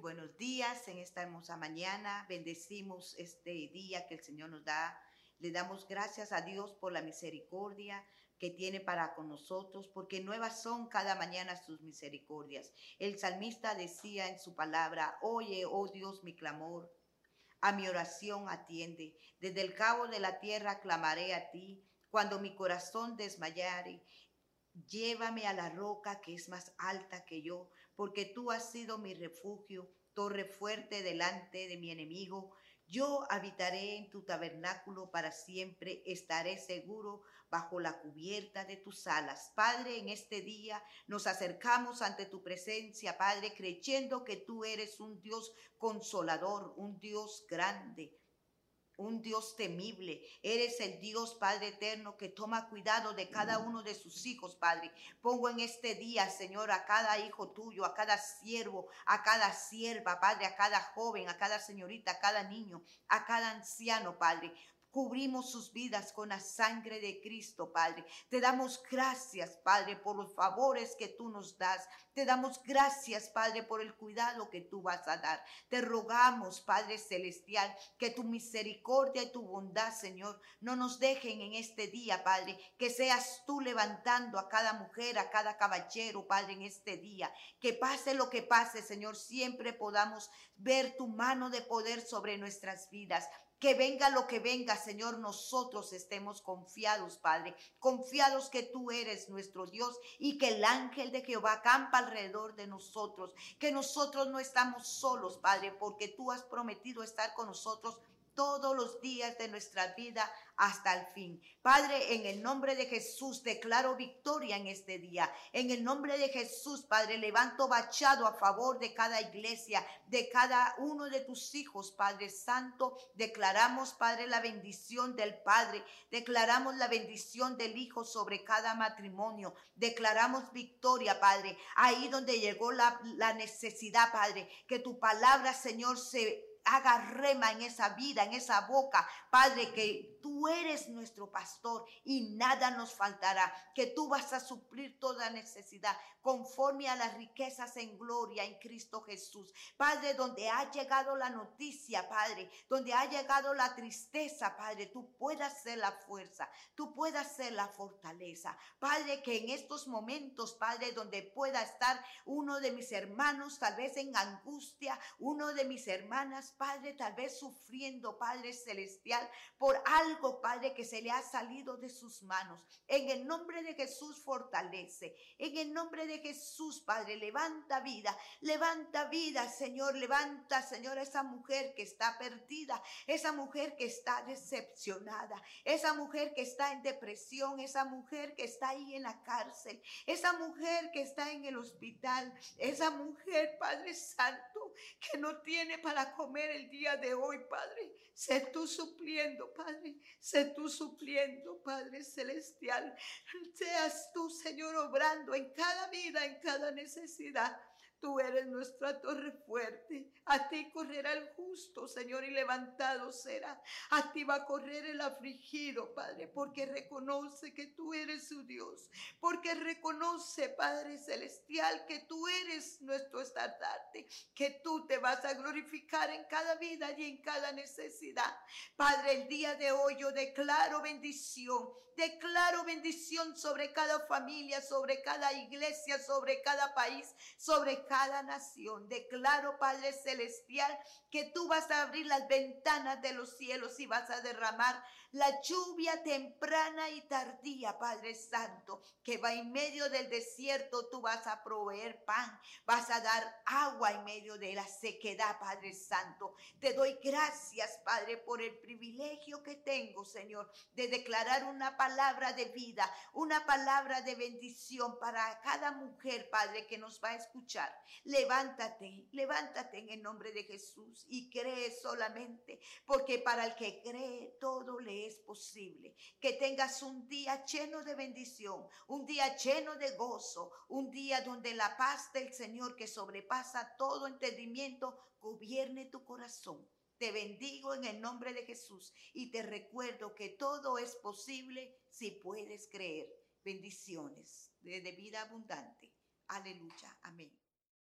buenos días en esta hermosa mañana. Bendecimos este día que el Señor nos da. Le damos gracias a Dios por la misericordia que tiene para con nosotros, porque nuevas son cada mañana sus misericordias. El salmista decía en su palabra, oye, oh Dios, mi clamor, a mi oración atiende. Desde el cabo de la tierra clamaré a ti, cuando mi corazón desmayare Llévame a la roca que es más alta que yo, porque tú has sido mi refugio, torre fuerte delante de mi enemigo. Yo habitaré en tu tabernáculo para siempre, estaré seguro bajo la cubierta de tus alas. Padre, en este día nos acercamos ante tu presencia, Padre, creyendo que tú eres un Dios consolador, un Dios grande, un Dios temible. Eres el Dios Padre eterno que toma cuidado de cada uno de sus hijos, Padre. Pongo en este día, Señor, a cada hijo tuyo, a cada siervo, a cada sierva, Padre, a cada joven, a cada señorita, a cada niño, a cada anciano, Padre. Cubrimos sus vidas con la sangre de Cristo, Padre. Te damos gracias, Padre, por los favores que tú nos das. Te damos gracias, Padre, por el cuidado que tú vas a dar. Te rogamos, Padre Celestial, que tu misericordia y tu bondad, Señor, no nos dejen en este día, Padre. Que seas tú levantando a cada mujer, a cada caballero, Padre, en este día. Que pase lo que pase, Señor, siempre podamos ver tu mano de poder sobre nuestras vidas. Que venga lo que venga, Señor, nosotros estemos confiados, Padre, confiados que tú eres nuestro Dios y que el ángel de Jehová campa alrededor de nosotros, que nosotros no estamos solos, Padre, porque tú has prometido estar con nosotros todos los días de nuestra vida hasta el fin. Padre, en el nombre de Jesús declaro victoria en este día. En el nombre de Jesús, Padre, levanto bachado a favor de cada iglesia, de cada uno de tus hijos, Padre Santo. Declaramos, Padre, la bendición del Padre. Declaramos la bendición del Hijo sobre cada matrimonio. Declaramos victoria, Padre. Ahí donde llegó la, la necesidad, Padre. Que tu palabra, Señor, se haga rema en esa vida, en esa boca. Padre, que eres nuestro pastor y nada nos faltará, que tú vas a suplir toda necesidad conforme a las riquezas en gloria en Cristo Jesús. Padre, donde ha llegado la noticia, Padre, donde ha llegado la tristeza, Padre, tú puedas ser la fuerza, tú puedas ser la fortaleza. Padre, que en estos momentos, Padre, donde pueda estar uno de mis hermanos, tal vez en angustia, uno de mis hermanas, Padre, tal vez sufriendo, Padre Celestial, por algo, Padre, que se le ha salido de sus manos. En el nombre de Jesús fortalece. En el nombre de Jesús, Padre, levanta vida. Levanta vida, Señor. Levanta, Señor, esa mujer que está perdida. Esa mujer que está decepcionada. Esa mujer que está en depresión. Esa mujer que está ahí en la cárcel. Esa mujer que está en el hospital. Esa mujer, Padre Santo, que no tiene para comer el día de hoy, Padre. Sé tú supliendo, Padre. Sé tú supliendo, Padre Celestial. Seas tú, Señor, obrando en cada vida, en cada necesidad. Tú eres nuestra torre fuerte. A ti correrá el justo, Señor, y levantado será. A ti va a correr el afligido, Padre, porque reconoce que tú eres su Dios. Porque reconoce, Padre Celestial, que tú eres nuestro estandarte. Que tú te vas a glorificar en cada vida y en cada necesidad. Padre, el día de hoy yo declaro bendición. Declaro bendición sobre cada familia, sobre cada iglesia, sobre cada país, sobre cada nación. Declaro, Padre Celestial, que tú vas a abrir las ventanas de los cielos y vas a derramar la lluvia temprana y tardía, Padre Santo, que va en medio del desierto, tú vas a proveer pan, vas a dar agua en medio de la sequedad, Padre Santo. Te doy gracias, Padre, por el privilegio que tengo, Señor, de declarar una palabra de vida, una palabra de bendición para cada mujer, Padre, que nos va a escuchar. Levántate, levántate en el nombre de Jesús y cree solamente, porque para el que cree todo le es posible. Que tengas un día lleno de bendición, un día lleno de gozo, un día donde la paz del Señor que sobrepasa todo entendimiento gobierne tu corazón. Te bendigo en el nombre de Jesús y te recuerdo que todo es posible si puedes creer. Bendiciones de vida abundante. Aleluya. Amén.